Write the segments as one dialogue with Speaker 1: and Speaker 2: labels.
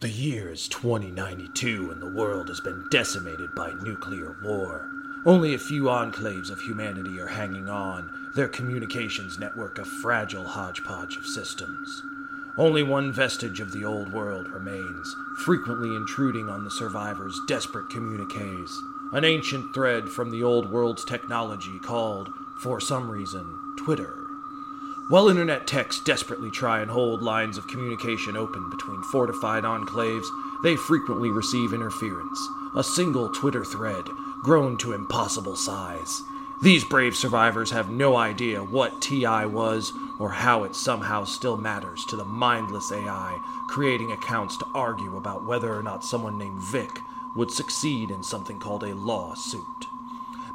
Speaker 1: The year is 2092 and the world has been decimated by nuclear war. Only a few enclaves of humanity are hanging on, their communications network a fragile hodgepodge of systems. Only one vestige of the old world remains, frequently intruding on the survivors' desperate communiques. An ancient thread from the old world's technology called, for some reason, Twitter. While internet techs desperately try and hold lines of communication open between fortified enclaves, they frequently receive interference. A single Twitter thread, grown to impossible size. These brave survivors have no idea what TI was or how it somehow still matters to the mindless AI creating accounts to argue about whether or not someone named Vic would succeed in something called a lawsuit.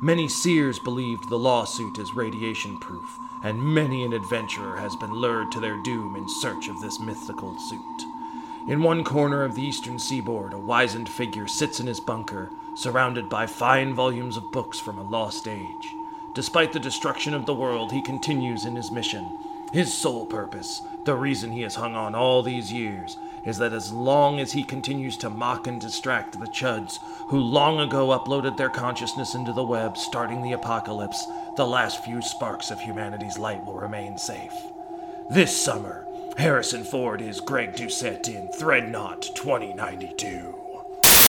Speaker 1: Many seers believed the lawsuit is radiation proof, and many an adventurer has been lured to their doom in search of this mythical suit. In one corner of the eastern seaboard, a wizened figure sits in his bunker, surrounded by fine volumes of books from a lost age. Despite the destruction of the world, he continues in his mission. His sole purpose, the reason he has hung on all these years, is that as long as he continues to mock and distract the chuds who long ago uploaded their consciousness into the web, starting the apocalypse, the last few sparks of humanity's light will remain safe. This summer, Harrison Ford is Greg Doucette in Threadnaught 2092.